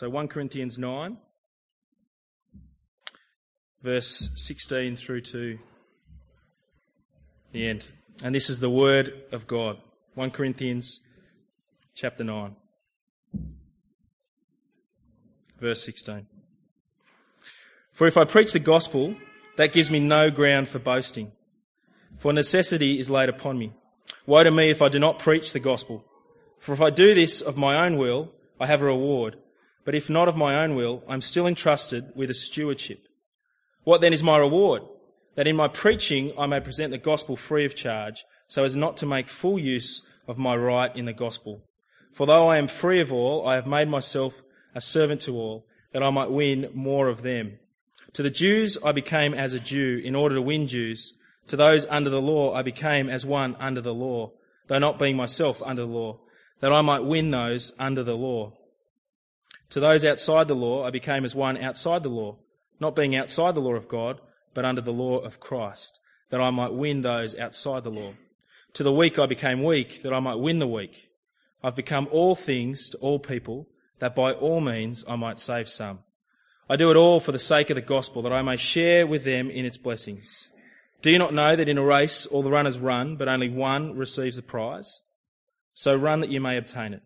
So 1 Corinthians 9, verse 16 through to the end. And this is the word of God. 1 Corinthians chapter 9, verse 16. For if I preach the gospel, that gives me no ground for boasting, for necessity is laid upon me. Woe to me if I do not preach the gospel. For if I do this of my own will, I have a reward. But if not of my own will, I am still entrusted with a stewardship. What then is my reward? That in my preaching I may present the gospel free of charge, so as not to make full use of my right in the gospel. For though I am free of all, I have made myself a servant to all, that I might win more of them. To the Jews I became as a Jew in order to win Jews. To those under the law I became as one under the law, though not being myself under the law, that I might win those under the law. To those outside the law I became as one outside the law, not being outside the law of God, but under the law of Christ, that I might win those outside the law. To the weak I became weak, that I might win the weak. I've become all things to all people, that by all means I might save some. I do it all for the sake of the gospel, that I may share with them in its blessings. Do you not know that in a race all the runners run, but only one receives the prize? So run that you may obtain it.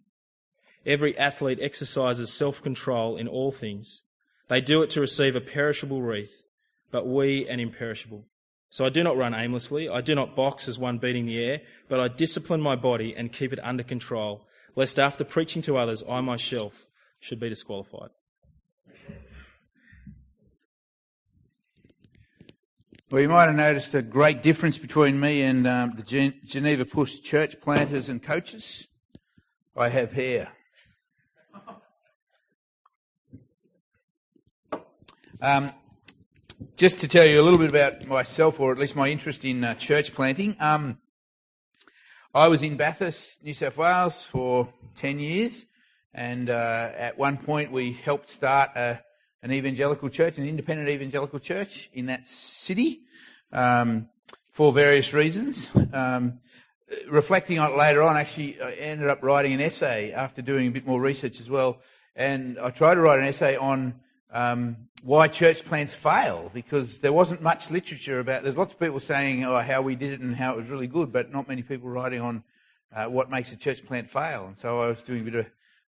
Every athlete exercises self control in all things. They do it to receive a perishable wreath, but we an imperishable. So I do not run aimlessly. I do not box as one beating the air, but I discipline my body and keep it under control, lest after preaching to others, I myself should be disqualified. Well, you might have noticed a great difference between me and um, the Gen- Geneva Push church planters and coaches. I have hair. Um, just to tell you a little bit about myself, or at least my interest in uh, church planting. Um, I was in Bathurst, New South Wales for 10 years, and uh, at one point we helped start a, an evangelical church, an independent evangelical church in that city um, for various reasons. Um, reflecting on it later on, actually, I ended up writing an essay after doing a bit more research as well, and I tried to write an essay on um, why church plants fail because there wasn't much literature about. There's lots of people saying oh, how we did it and how it was really good, but not many people writing on uh, what makes a church plant fail. And so I was doing a bit of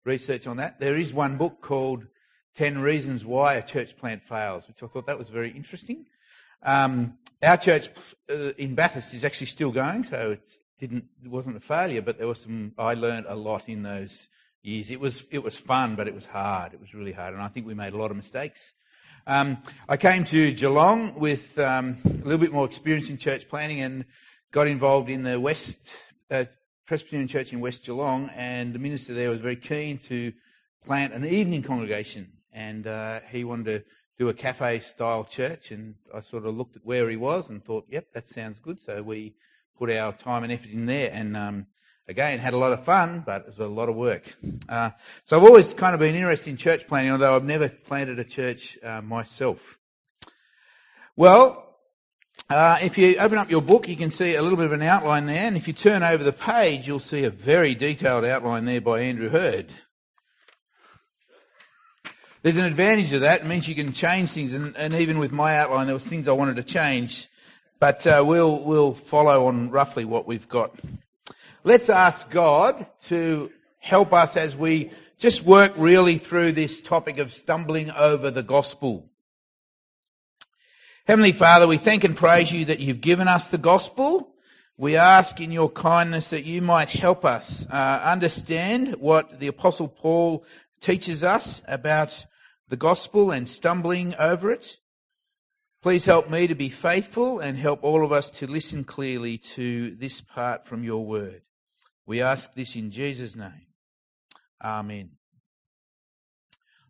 research on that. There is one book called 10 Reasons Why a Church Plant Fails, which I thought that was very interesting. Um, our church uh, in Bathurst is actually still going, so it didn't, it wasn't a failure, but there was some, I learned a lot in those years. It was, it was fun, but it was hard. It was really hard, and I think we made a lot of mistakes. Um, I came to Geelong with um, a little bit more experience in church planning and got involved in the West uh, Presbyterian Church in West Geelong, and the minister there was very keen to plant an evening congregation and uh, he wanted to do a cafe style church. And I sort of looked at where he was and thought, yep, that sounds good. So we put our time and effort in there, and um, again had a lot of fun, but it was a lot of work. Uh, so I've always kind of been interested in church planting, although I've never planted a church uh, myself. Well. Uh, if you open up your book, you can see a little bit of an outline there, and if you turn over the page, you'll see a very detailed outline there by Andrew Heard. There's an advantage to that. It means you can change things. And, and even with my outline, there was things I wanted to change. But uh, we'll, we'll follow on roughly what we've got. Let's ask God to help us as we just work really through this topic of stumbling over the gospel. Heavenly Father, we thank and praise you that you've given us the gospel. We ask in your kindness that you might help us uh, understand what the Apostle Paul teaches us about the gospel and stumbling over it. Please help me to be faithful and help all of us to listen clearly to this part from your word. We ask this in Jesus' name. Amen.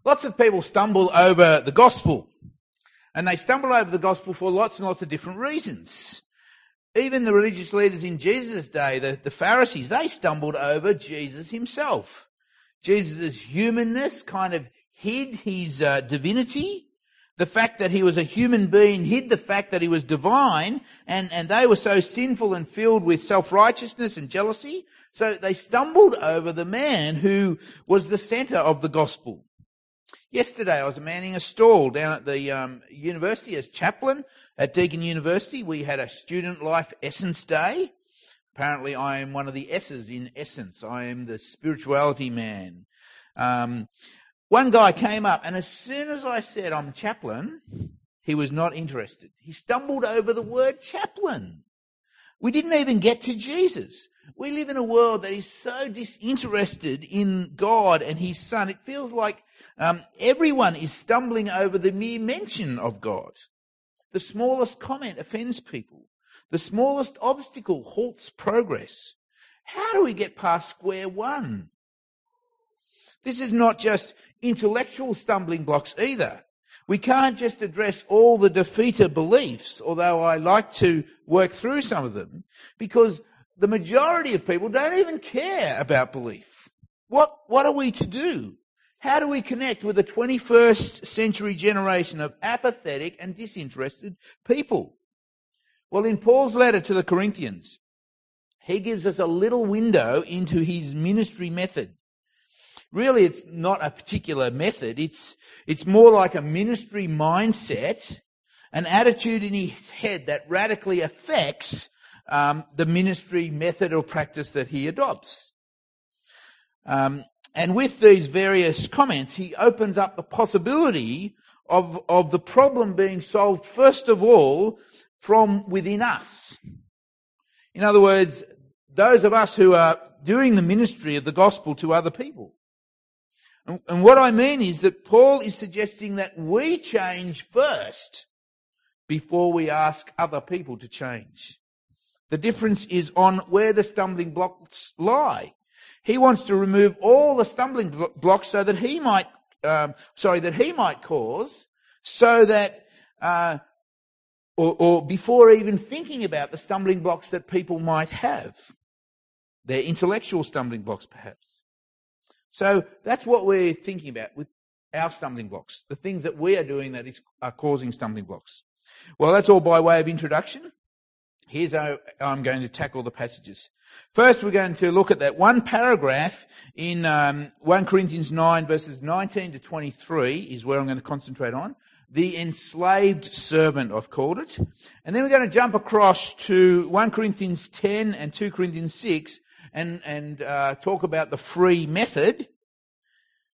Lots of people stumble over the gospel. And they stumble over the gospel for lots and lots of different reasons. Even the religious leaders in Jesus' day, the, the Pharisees, they stumbled over Jesus himself. Jesus' humanness kind of hid his uh, divinity. The fact that he was a human being hid the fact that he was divine, and, and they were so sinful and filled with self-righteousness and jealousy, so they stumbled over the man who was the center of the gospel. Yesterday, I was manning a stall down at the um, university as chaplain at Deakin University. We had a student life essence day. Apparently, I am one of the S's in essence. I am the spirituality man. Um, one guy came up, and as soon as I said I'm chaplain, he was not interested. He stumbled over the word chaplain. We didn't even get to Jesus. We live in a world that is so disinterested in God and His Son. It feels like um, everyone is stumbling over the mere mention of God. The smallest comment offends people. The smallest obstacle halts progress. How do we get past square one? This is not just intellectual stumbling blocks either. We can't just address all the defeater beliefs, although I like to work through some of them, because the majority of people don't even care about belief. What, what are we to do? How do we connect with the 21st century generation of apathetic and disinterested people? Well, in Paul's letter to the Corinthians, he gives us a little window into his ministry method. Really, it's not a particular method. It's, it's more like a ministry mindset, an attitude in his head that radically affects um, the ministry method or practice that he adopts. Um, and with these various comments, he opens up the possibility of, of the problem being solved, first of all, from within us. In other words, those of us who are doing the ministry of the gospel to other people. And, and what I mean is that Paul is suggesting that we change first before we ask other people to change. The difference is on where the stumbling blocks lie. He wants to remove all the stumbling blocks so that he might, um, sorry, that he might cause, so that, uh, or, or before even thinking about the stumbling blocks that people might have, their intellectual stumbling blocks, perhaps. So that's what we're thinking about with our stumbling blocks, the things that we are doing that is, are causing stumbling blocks. Well, that's all by way of introduction. Here's how I'm going to tackle the passages. First, we're going to look at that one paragraph in um, 1 Corinthians 9, verses 19 to 23, is where I'm going to concentrate on. The enslaved servant, I've called it. And then we're going to jump across to 1 Corinthians 10 and 2 Corinthians 6 and, and uh, talk about the free method.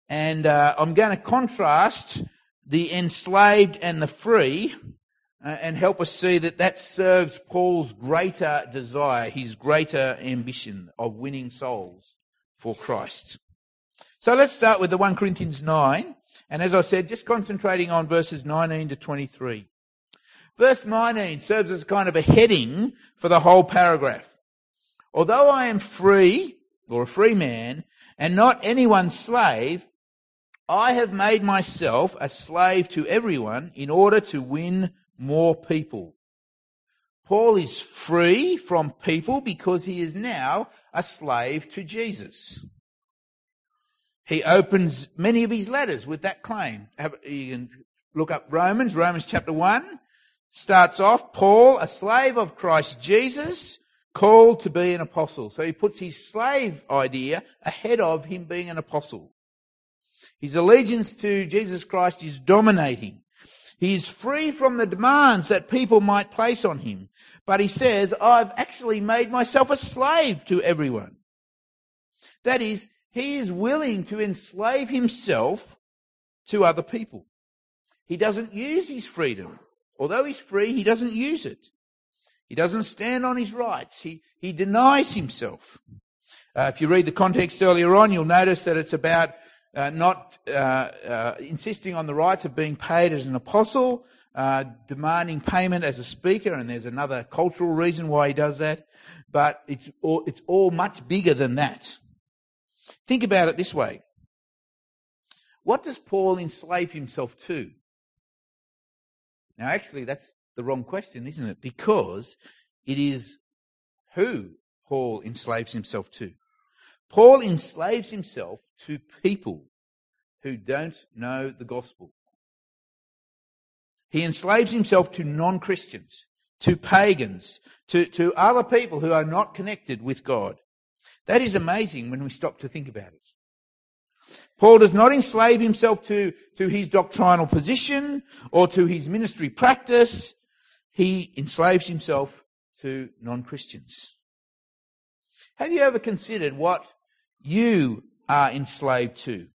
And uh, I'm going to contrast the enslaved and the free uh, and help us see that that serves Paul's greater desire, his greater ambition of winning souls for Christ. So let's start with the 1 Corinthians 9. And as I said, just concentrating on verses 19 to 23. Verse 19 serves as kind of a heading for the whole paragraph. Although I am free, or a free man, and not anyone's slave, I have made myself a slave to everyone in order to win more people. Paul is free from people because he is now a slave to Jesus. He opens many of his letters with that claim. You can look up Romans, Romans chapter 1 starts off, Paul, a slave of Christ Jesus, called to be an apostle. So he puts his slave idea ahead of him being an apostle. His allegiance to Jesus Christ is dominating. He is free from the demands that people might place on him. But he says, I've actually made myself a slave to everyone. That is, he is willing to enslave himself to other people. He doesn't use his freedom. Although he's free, he doesn't use it. He doesn't stand on his rights. He, he denies himself. Uh, if you read the context earlier on, you'll notice that it's about uh, not uh, uh, insisting on the rights of being paid as an apostle, uh, demanding payment as a speaker, and there's another cultural reason why he does that. But it's all, it's all much bigger than that. Think about it this way. What does Paul enslave himself to? Now, actually, that's the wrong question, isn't it? Because it is who Paul enslaves himself to. Paul enslaves himself to people who don't know the gospel. He enslaves himself to non-Christians, to pagans, to, to other people who are not connected with God. That is amazing when we stop to think about it. Paul does not enslave himself to, to his doctrinal position or to his ministry practice. He enslaves himself to non-Christians. Have you ever considered what you are enslaved to?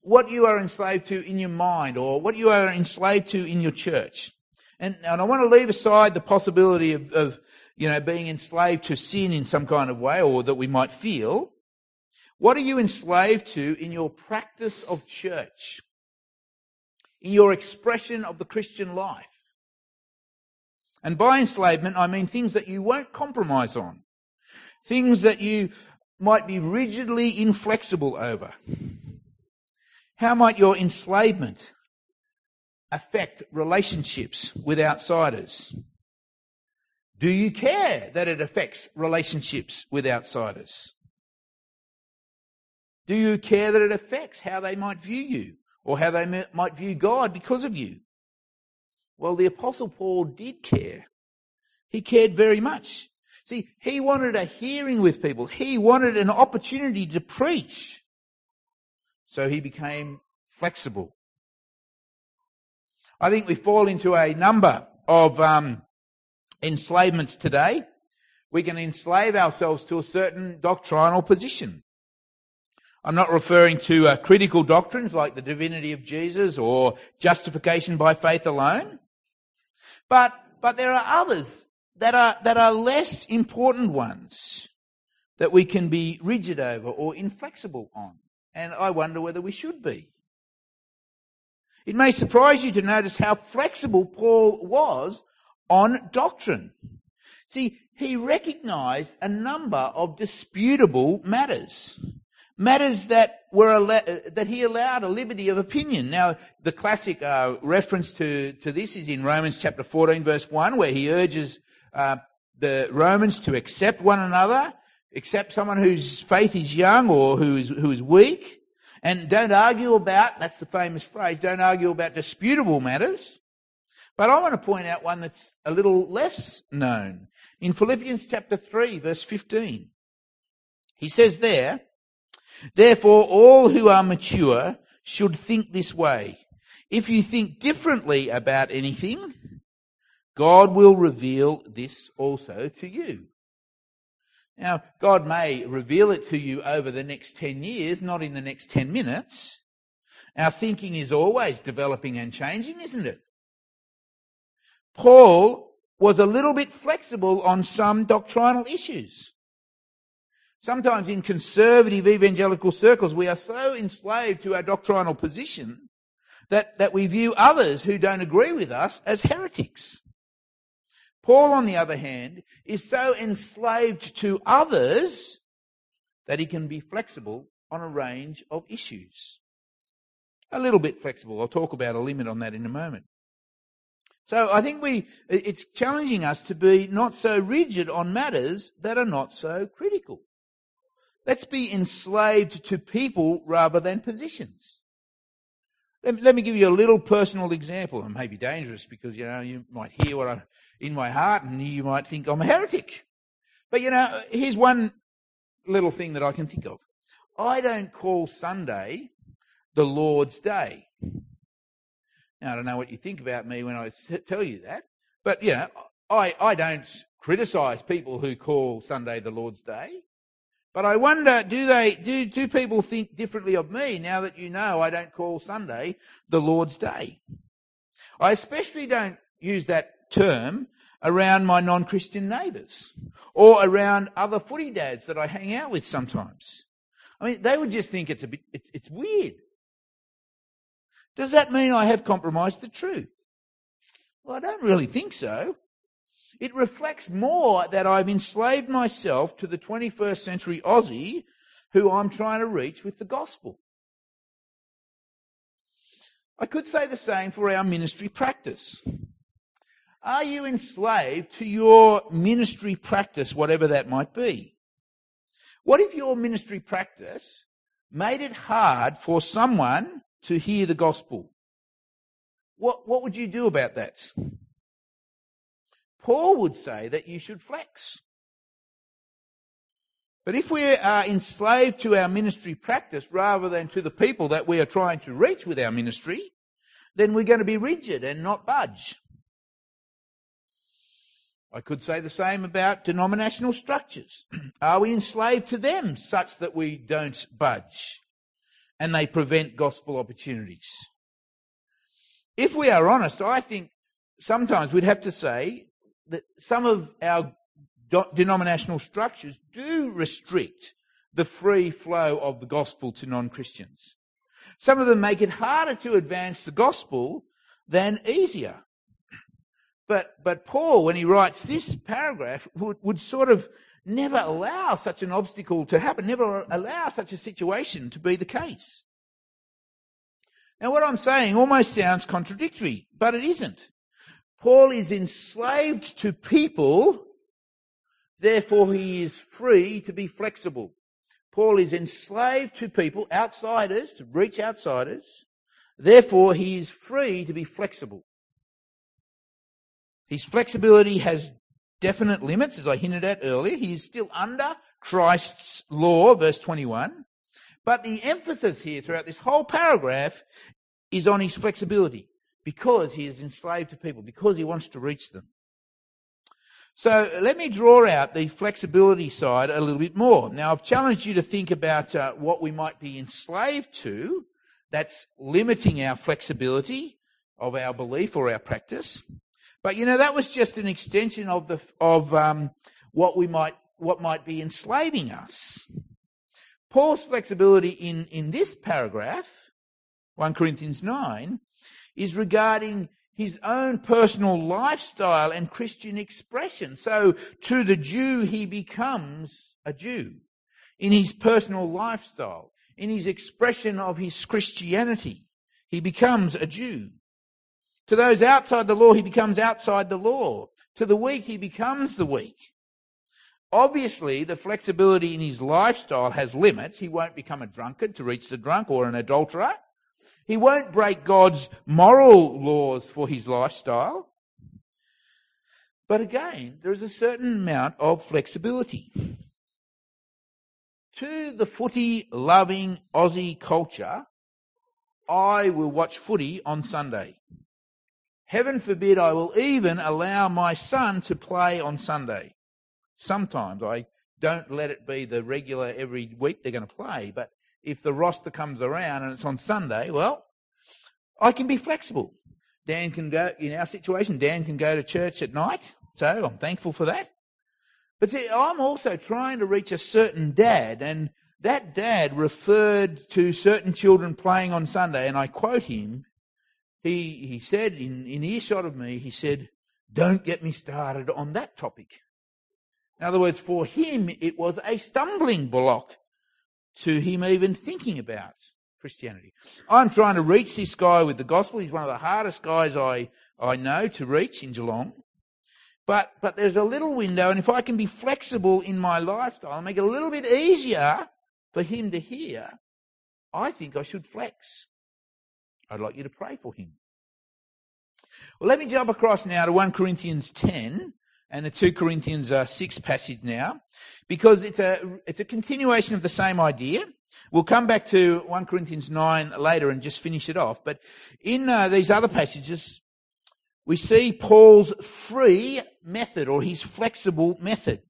What you are enslaved to in your mind or what you are enslaved to in your church? And, and I want to leave aside the possibility of, of, you know, being enslaved to sin in some kind of way or that we might feel. What are you enslaved to in your practice of church? In your expression of the Christian life? And by enslavement, I mean things that you won't compromise on. Things that you might be rigidly inflexible over. How might your enslavement affect relationships with outsiders? Do you care that it affects relationships with outsiders? Do you care that it affects how they might view you or how they might view God because of you? Well, the apostle Paul did care. He cared very much. See, he wanted a hearing with people. He wanted an opportunity to preach. So he became flexible. I think we fall into a number of um, enslavements today. We can enslave ourselves to a certain doctrinal position. I'm not referring to uh, critical doctrines like the divinity of Jesus or justification by faith alone. But, but there are others that are, that are less important ones that we can be rigid over or inflexible on. And I wonder whether we should be. It may surprise you to notice how flexible Paul was on doctrine. See, he recognized a number of disputable matters matters that were that he allowed a liberty of opinion. Now, the classic uh, reference to to this is in Romans chapter 14, verse one, where he urges uh, the Romans to accept one another, accept someone whose faith is young or who is who is weak, and don't argue about. That's the famous phrase. Don't argue about disputable matters. But I want to point out one that's a little less known. In Philippians chapter 3, verse 15, he says there, Therefore, all who are mature should think this way. If you think differently about anything, God will reveal this also to you. Now, God may reveal it to you over the next 10 years, not in the next 10 minutes. Our thinking is always developing and changing, isn't it? Paul was a little bit flexible on some doctrinal issues. Sometimes in conservative evangelical circles, we are so enslaved to our doctrinal position that, that we view others who don't agree with us as heretics. Paul, on the other hand, is so enslaved to others that he can be flexible on a range of issues. A little bit flexible. I'll talk about a limit on that in a moment. So I think we, it's challenging us to be not so rigid on matters that are not so critical. Let's be enslaved to people rather than positions. Let, let me give you a little personal example. It may be dangerous because, you know, you might hear what I'm in my heart and you might think I'm a heretic. But, you know, here's one little thing that I can think of. I don't call Sunday the Lord's Day. Now, I don't know what you think about me when I tell you that, but, you know, I, I don't criticize people who call Sunday the Lord's Day. But I wonder, do they, do, do people think differently of me now that you know I don't call Sunday the Lord's Day? I especially don't use that term around my non-Christian neighbours or around other footy dads that I hang out with sometimes. I mean, they would just think it's a bit, it's, it's weird. Does that mean I have compromised the truth? Well, I don't really think so. It reflects more that I've enslaved myself to the 21st century Aussie who I'm trying to reach with the gospel. I could say the same for our ministry practice. Are you enslaved to your ministry practice, whatever that might be? What if your ministry practice made it hard for someone to hear the gospel? What, what would you do about that? Paul would say that you should flex. But if we are enslaved to our ministry practice rather than to the people that we are trying to reach with our ministry, then we're going to be rigid and not budge. I could say the same about denominational structures. Are we enslaved to them such that we don't budge and they prevent gospel opportunities? If we are honest, I think sometimes we'd have to say that some of our denominational structures do restrict the free flow of the gospel to non-Christians. Some of them make it harder to advance the gospel than easier. But, but Paul, when he writes this paragraph, would, would sort of never allow such an obstacle to happen, never allow such a situation to be the case. Now what I'm saying almost sounds contradictory, but it isn't. Paul is enslaved to people, therefore he is free to be flexible. Paul is enslaved to people, outsiders, to reach outsiders, therefore he is free to be flexible. His flexibility has definite limits, as I hinted at earlier. He is still under Christ's law, verse 21. But the emphasis here throughout this whole paragraph is on his flexibility because he is enslaved to people, because he wants to reach them. So let me draw out the flexibility side a little bit more. Now I've challenged you to think about uh, what we might be enslaved to that's limiting our flexibility of our belief or our practice. But you know, that was just an extension of the, of, um, what we might, what might be enslaving us. Paul's flexibility in, in this paragraph, 1 Corinthians 9, is regarding his own personal lifestyle and Christian expression. So to the Jew, he becomes a Jew in his personal lifestyle, in his expression of his Christianity. He becomes a Jew. To those outside the law, he becomes outside the law. To the weak, he becomes the weak. Obviously, the flexibility in his lifestyle has limits. He won't become a drunkard to reach the drunk or an adulterer. He won't break God's moral laws for his lifestyle. But again, there is a certain amount of flexibility. To the footy loving Aussie culture, I will watch footy on Sunday. Heaven forbid I will even allow my son to play on Sunday. Sometimes I don't let it be the regular every week they're going to play, but if the roster comes around and it's on Sunday, well, I can be flexible. Dan can go, in our situation, Dan can go to church at night, so I'm thankful for that. But see, I'm also trying to reach a certain dad, and that dad referred to certain children playing on Sunday, and I quote him he, he said in, in earshot of me, he said, don't get me started on that topic. In other words, for him, it was a stumbling block to him even thinking about Christianity. I'm trying to reach this guy with the gospel. He's one of the hardest guys I, I know to reach in Geelong. But, but there's a little window, and if I can be flexible in my lifestyle, and make it a little bit easier for him to hear, I think I should flex. I'd like you to pray for him. Well, let me jump across now to 1 Corinthians 10 and the 2 Corinthians uh, 6 passage now, because it's a, it's a continuation of the same idea. We'll come back to 1 Corinthians 9 later and just finish it off. But in uh, these other passages, we see Paul's free method or his flexible method.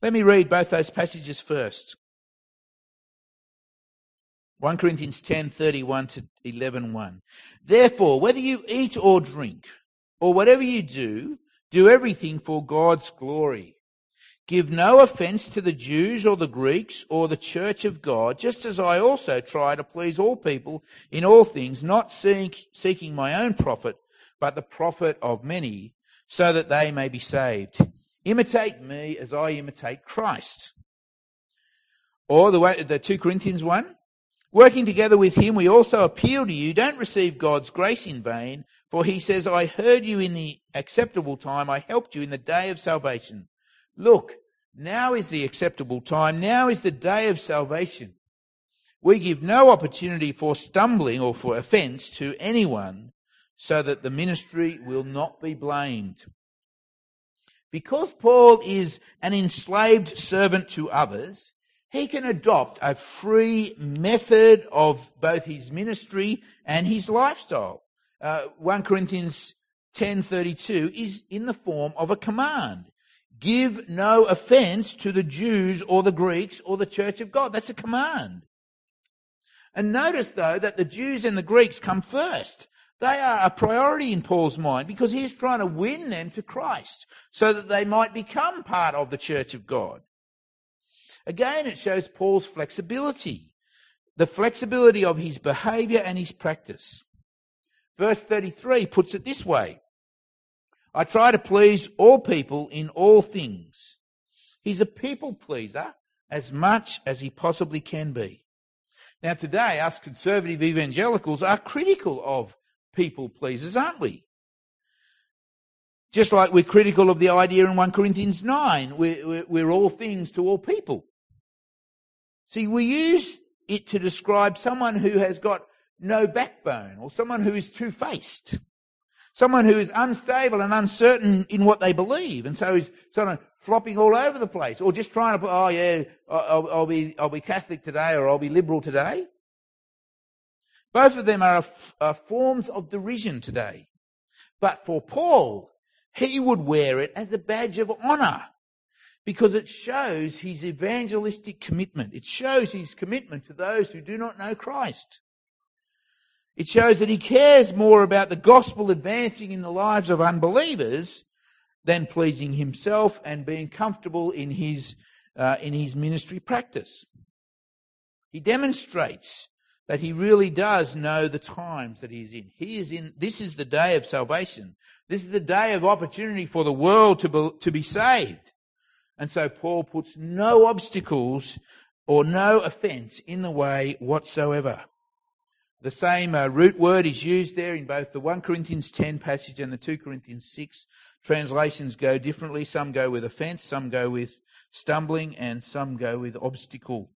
Let me read both those passages first. 1 Corinthians 10, 31 to 11, 1. Therefore, whether you eat or drink, or whatever you do, do everything for God's glory. Give no offense to the Jews or the Greeks or the church of God, just as I also try to please all people in all things, not seek, seeking my own profit, but the profit of many, so that they may be saved. Imitate me as I imitate Christ. Or the way, the 2 Corinthians 1, Working together with him, we also appeal to you, don't receive God's grace in vain, for he says, I heard you in the acceptable time, I helped you in the day of salvation. Look, now is the acceptable time, now is the day of salvation. We give no opportunity for stumbling or for offense to anyone, so that the ministry will not be blamed. Because Paul is an enslaved servant to others, he can adopt a free method of both his ministry and his lifestyle. Uh, 1 Corinthians 10:32 is in the form of a command. Give no offense to the Jews or the Greeks or the church of God. That's a command. And notice though that the Jews and the Greeks come first. They are a priority in Paul's mind because he's trying to win them to Christ so that they might become part of the church of God. Again, it shows Paul's flexibility, the flexibility of his behavior and his practice. Verse 33 puts it this way. I try to please all people in all things. He's a people pleaser as much as he possibly can be. Now today, us conservative evangelicals are critical of people pleasers, aren't we? Just like we're critical of the idea in 1 Corinthians 9, we're, we're, all things to all people. See, we use it to describe someone who has got no backbone or someone who is two-faced. Someone who is unstable and uncertain in what they believe, and so is sort of flopping all over the place, or just trying to put, oh yeah, I'll, I'll be, I'll be Catholic today, or I'll be liberal today. Both of them are, are forms of derision today. But for Paul, he would wear it as a badge of honour because it shows his evangelistic commitment. It shows his commitment to those who do not know Christ. It shows that he cares more about the gospel advancing in the lives of unbelievers than pleasing himself and being comfortable in his, uh, in his ministry practice. He demonstrates that he really does know the times that he's in. He is in, this is the day of salvation. This is the day of opportunity for the world to be, to be saved. And so Paul puts no obstacles or no offense in the way whatsoever. The same uh, root word is used there in both the 1 Corinthians 10 passage and the 2 Corinthians 6. Translations go differently. Some go with offense, some go with stumbling, and some go with obstacle.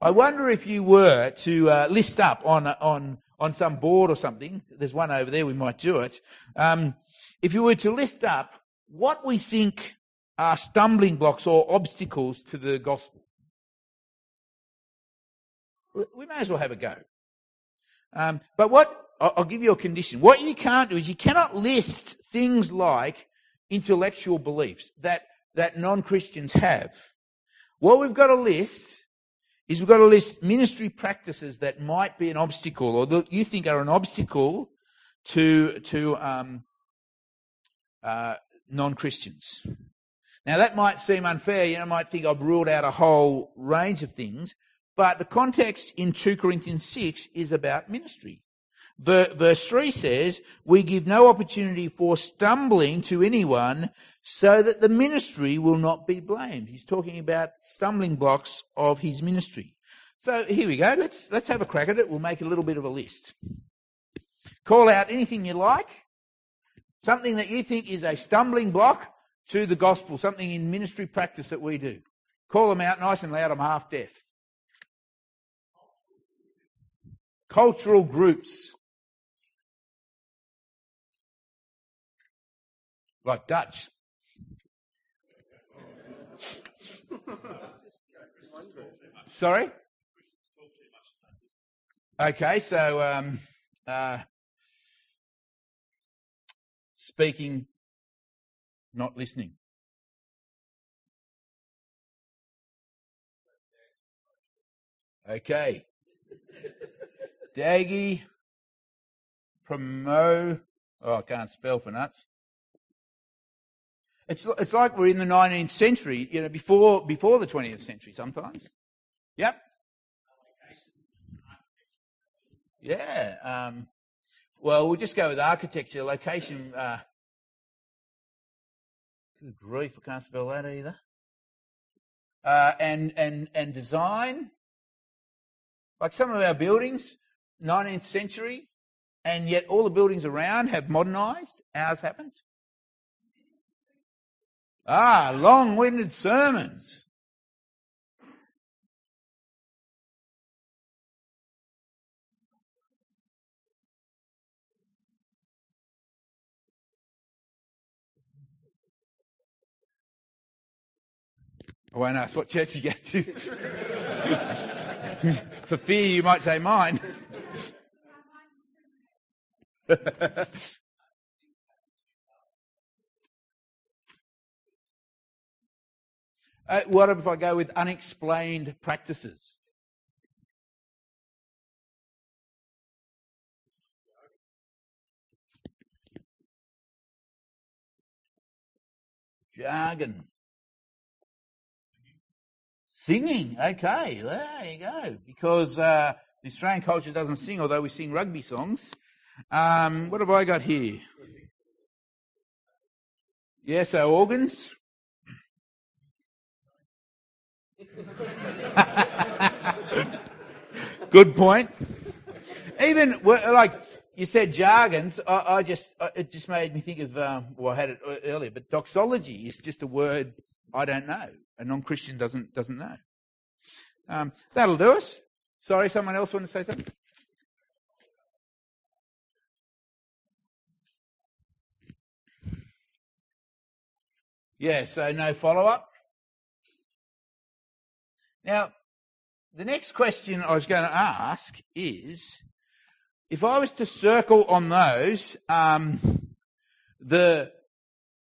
I wonder if you were to uh, list up on on on some board or something. There's one over there. We might do it. Um, if you were to list up what we think are stumbling blocks or obstacles to the gospel, we may as well have a go. Um, but what I'll give you a condition. What you can't do is you cannot list things like intellectual beliefs that that non Christians have. What we've got to list is we've got to list ministry practices that might be an obstacle or that you think are an obstacle to, to um, uh, non-Christians. Now that might seem unfair. You know, might think I've ruled out a whole range of things, but the context in 2 Corinthians 6 is about ministry. Verse 3 says, we give no opportunity for stumbling to anyone so that the ministry will not be blamed. He's talking about stumbling blocks of his ministry. So here we go. Let's, let's have a crack at it. We'll make a little bit of a list. Call out anything you like. Something that you think is a stumbling block to the gospel. Something in ministry practice that we do. Call them out nice and loud. I'm half deaf. Cultural groups. like Dutch. Sorry? Okay, so um, uh, speaking, not listening. Okay. Daggy, promo. Oh, I can't spell for nuts. It's, it's like we're in the 19th century, you know, before, before the 20th century sometimes. Yep. Yeah. Um, well, we'll just go with architecture, location. Uh, good grief, I can't spell that either. Uh, and, and, and design. Like some of our buildings, 19th century, and yet all the buildings around have modernised. Ours haven't. Ah, long winded sermons. I won't ask what church you go to. For fear you might say mine. uh, what if I go with unexplained practices? Jargon. Singing, okay, there you go. Because uh, the Australian culture doesn't sing, although we sing rugby songs. Um, what have I got here? Yeah, so organs. Good point. Even like you said, jargons. I, I just it just made me think of um, well, I had it earlier, but doxology is just a word I don't know. A non-Christian doesn't doesn't know. Um, that'll do us. Sorry, someone else want to say something? Yeah, so no follow up. Now, the next question I was going to ask is if I was to circle on those, um, the,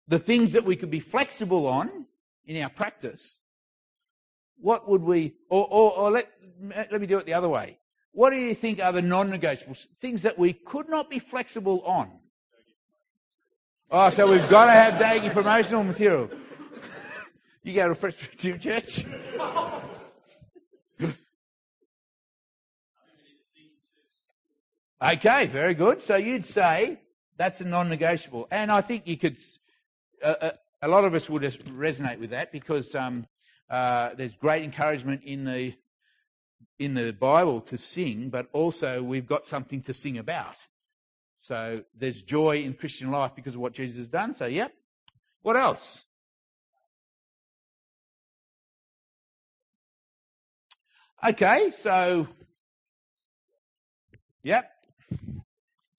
the things that we could be flexible on in our practice, what would we, or, or, or let, let me do it the other way. What do you think are the non-negotiables? Things that we could not be flexible on. Oh, so we've got to have Daggy promotional material. You go to a Presbyterian church? Okay, very good. So you'd say that's a non-negotiable, and I think you could. Uh, a lot of us would resonate with that because um, uh, there's great encouragement in the in the Bible to sing, but also we've got something to sing about. So there's joy in Christian life because of what Jesus has done. So, yep. What else? Okay, so, yep.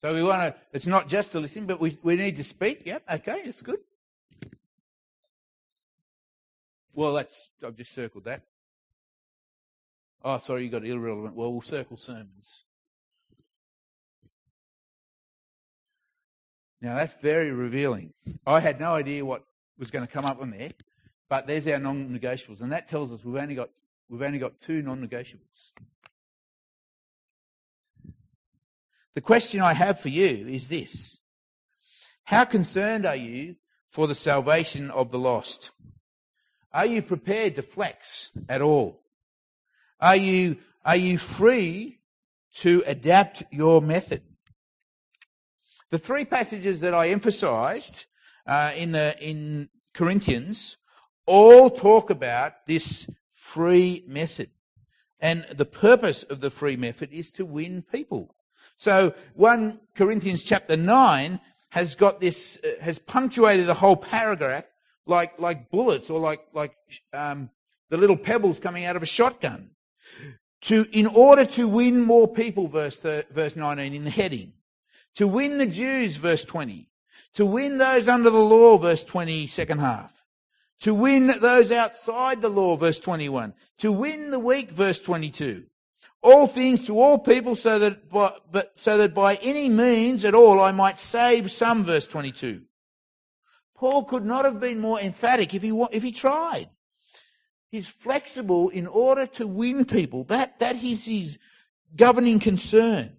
So we want to, it's not just to listen, but we, we need to speak. Yep, okay, that's good. Well, that's, I've just circled that. Oh, sorry, you got irrelevant. Well, we'll circle sermons. Now that's very revealing. I had no idea what was going to come up on there, but there's our non-negotiables, and that tells us we've only got we've only got two non-negotiables. The question I have for you is this. How concerned are you for the salvation of the lost? Are you prepared to flex at all? Are you, are you free to adapt your method? The three passages that I emphasized uh, in the in Corinthians all talk about this free method. And the purpose of the free method is to win people. So 1 Corinthians chapter 9 has got this, uh, has punctuated the whole paragraph like, like bullets or like, like, um, the little pebbles coming out of a shotgun. To, in order to win more people, verse, verse 19 in the heading. To win the Jews, verse 20. To win those under the law, verse 20, second half. To win those outside the law, verse 21. To win the weak, verse 22 all things to all people so that by, but so that by any means at all I might save some verse 22 Paul could not have been more emphatic if he if he tried he's flexible in order to win people that that is his governing concern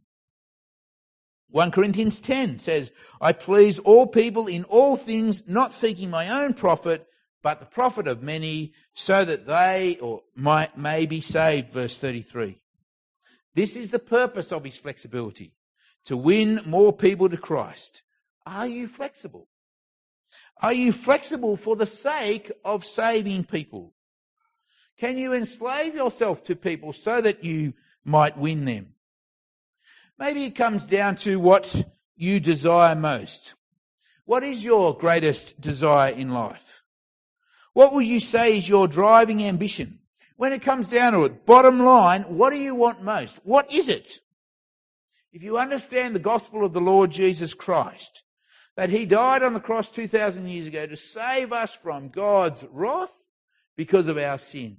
1 Corinthians 10 says I please all people in all things not seeking my own profit but the profit of many so that they or might may be saved verse 33 this is the purpose of his flexibility to win more people to Christ. Are you flexible? Are you flexible for the sake of saving people? Can you enslave yourself to people so that you might win them? Maybe it comes down to what you desire most. What is your greatest desire in life? What will you say is your driving ambition? when it comes down to it, bottom line, what do you want most? What is it? If you understand the gospel of the Lord Jesus Christ, that he died on the cross 2,000 years ago to save us from God's wrath because of our sin.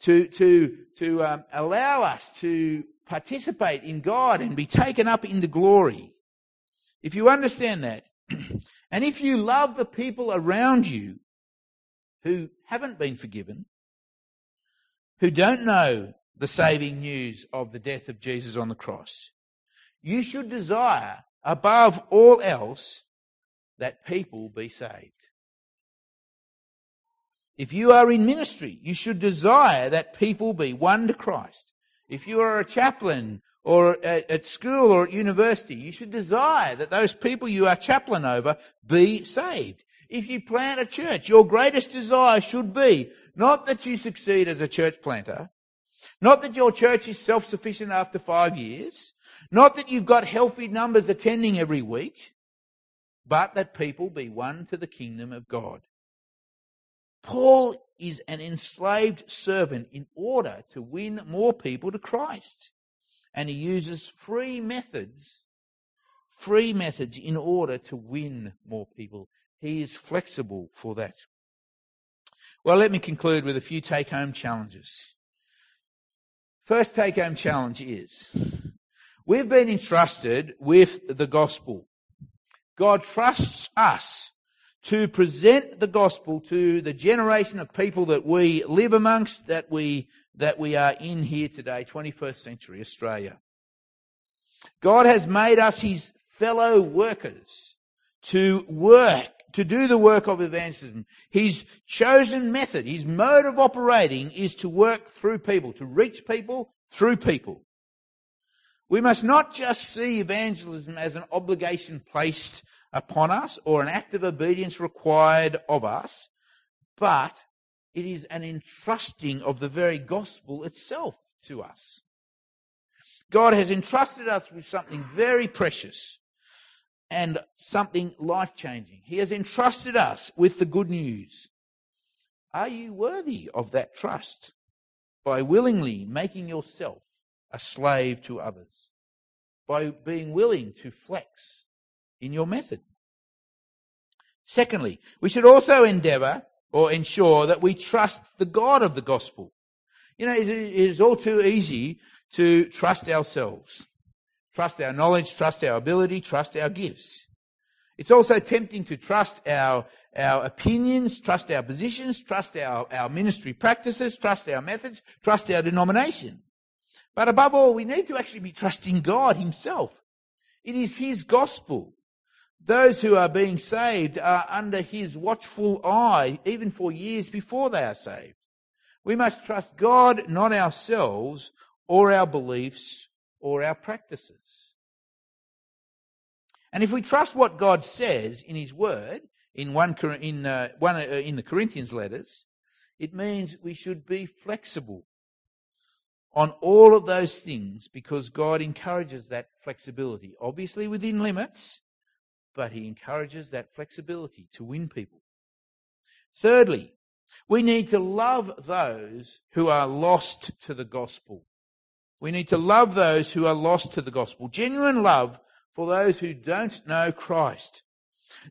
To, to, to um, allow us to participate in God and be taken up into glory. If you understand that, and if you love the people around you who haven't been forgiven, who don't know the saving news of the death of Jesus on the cross, you should desire above all else that people be saved. If you are in ministry, you should desire that people be won to Christ. If you are a chaplain or at, at, school or at university, you should desire that those people you are chaplain over be saved. If you plant a church, your greatest desire should be not that you succeed as a church planter, not that your church is self-sufficient after five years, not that you've got healthy numbers attending every week, but that people be won to the kingdom of God. Paul is an enslaved servant in order to win more people to Christ. And he uses free methods, free methods in order to win more people. He is flexible for that. Well, let me conclude with a few take home challenges. First take home challenge is we've been entrusted with the gospel. God trusts us to present the gospel to the generation of people that we live amongst, that we, that we are in here today, 21st century Australia. God has made us his fellow workers to work, to do the work of evangelism. His chosen method, his mode of operating is to work through people, to reach people through people. We must not just see evangelism as an obligation placed upon us or an act of obedience required of us, but it is an entrusting of the very gospel itself to us. God has entrusted us with something very precious and something life changing. He has entrusted us with the good news. Are you worthy of that trust by willingly making yourself a slave to others? By being willing to flex in your method. Secondly, we should also endeavour or ensure that we trust the God of the gospel. You know, it is all too easy to trust ourselves, trust our knowledge, trust our ability, trust our gifts. It's also tempting to trust our, our opinions, trust our positions, trust our, our ministry practices, trust our methods, trust our denomination. But above all, we need to actually be trusting God Himself. It is His gospel those who are being saved are under his watchful eye, even for years before they are saved. We must trust God, not ourselves, or our beliefs, or our practices. And if we trust what God says in his word, in one, in, uh, one, uh, in the Corinthians letters, it means we should be flexible on all of those things because God encourages that flexibility, obviously within limits, but he encourages that flexibility to win people. Thirdly, we need to love those who are lost to the gospel. We need to love those who are lost to the gospel. Genuine love for those who don't know Christ.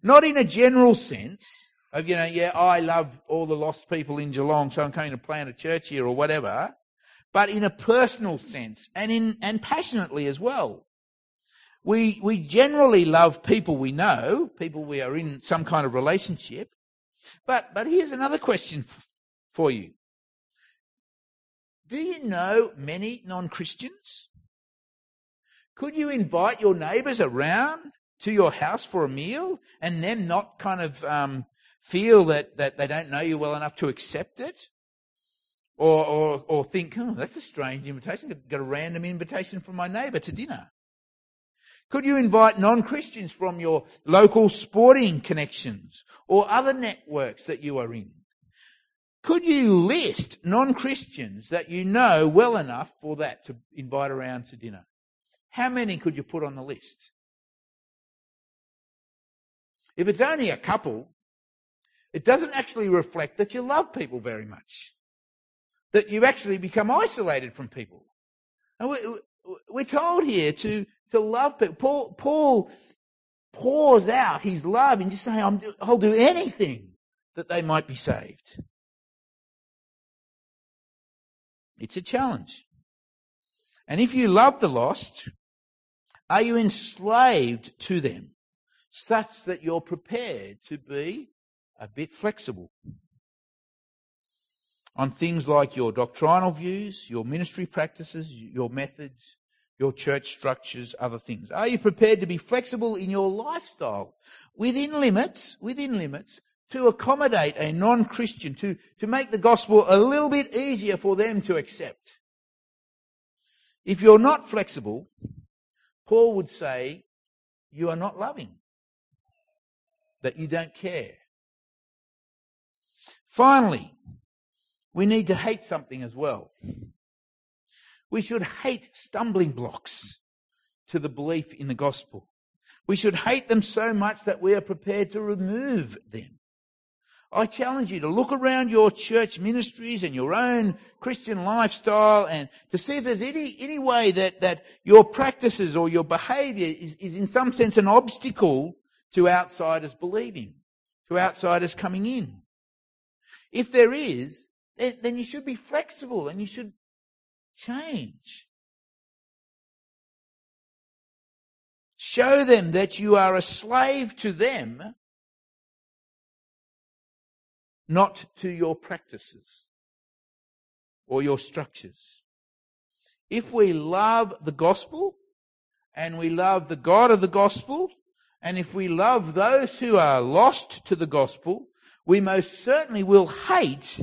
Not in a general sense of, you know, yeah, I love all the lost people in Geelong, so I'm going to plant a church here or whatever, but in a personal sense and in, and passionately as well. We, we generally love people we know, people we are in some kind of relationship. But, but here's another question f- for you. Do you know many non-Christians? Could you invite your neighbours around to your house for a meal and them not kind of um, feel that, that they don't know you well enough to accept it? Or, or, or think, oh, that's a strange invitation. Got a random invitation from my neighbour to dinner. Could you invite non-Christians from your local sporting connections or other networks that you are in? Could you list non-Christians that you know well enough for that to invite around to dinner? How many could you put on the list? If it's only a couple, it doesn't actually reflect that you love people very much. That you actually become isolated from people. And we're told here to to love people. Paul, Paul pours out his love and just saying, I'll do anything that they might be saved. It's a challenge. And if you love the lost, are you enslaved to them such that you're prepared to be a bit flexible on things like your doctrinal views, your ministry practices, your methods, your church structures, other things? Are you prepared to be flexible in your lifestyle within limits, within limits, to accommodate a non-Christian, to, to make the gospel a little bit easier for them to accept? If you're not flexible, Paul would say you are not loving, that you don't care. Finally, we need to hate something as well. We should hate stumbling blocks to the belief in the gospel. We should hate them so much that we are prepared to remove them. I challenge you to look around your church ministries and your own Christian lifestyle and to see if there's any, any way that, that your practices or your behavior is, is in some sense an obstacle to outsiders believing, to outsiders coming in. If there is, then, then you should be flexible and you should change. Show them that you are a slave to them not to your practices or your structures. If we love the gospel and we love the God of the gospel, and if we love those who are lost to the gospel, we most certainly will hate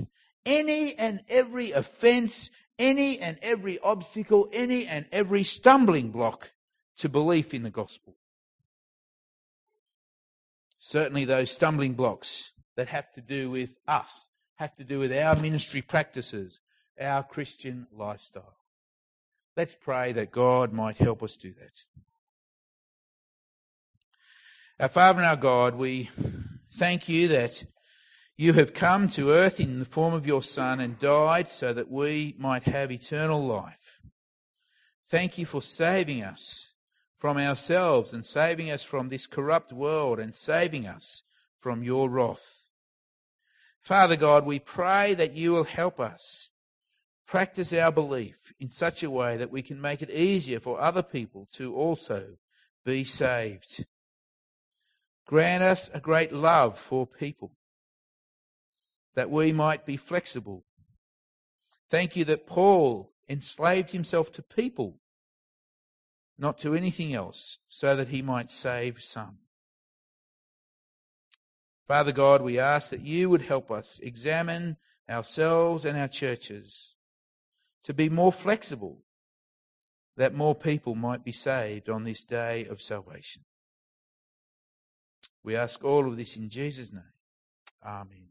any and every offense, any and every obstacle, any and every stumbling block to belief in the gospel. Certainly those stumbling blocks that have to do with us, have to do with our ministry practices, our Christian lifestyle. Let's pray that God might help us do that. Our Father and our God, we thank you that you have come to earth in the form of your Son and died so that we might have eternal life. Thank you for saving us from ourselves and saving us from this corrupt world and saving us from your wrath. Father God, we pray that you will help us practice our belief in such a way that we can make it easier for other people to also be saved. Grant us a great love for people that we might be flexible. Thank you that Paul enslaved himself to people, not to anything else, so that he might save some. Father God, we ask that you would help us examine ourselves and our churches to be more flexible, that more people might be saved on this day of salvation. We ask all of this in Jesus' name. Amen.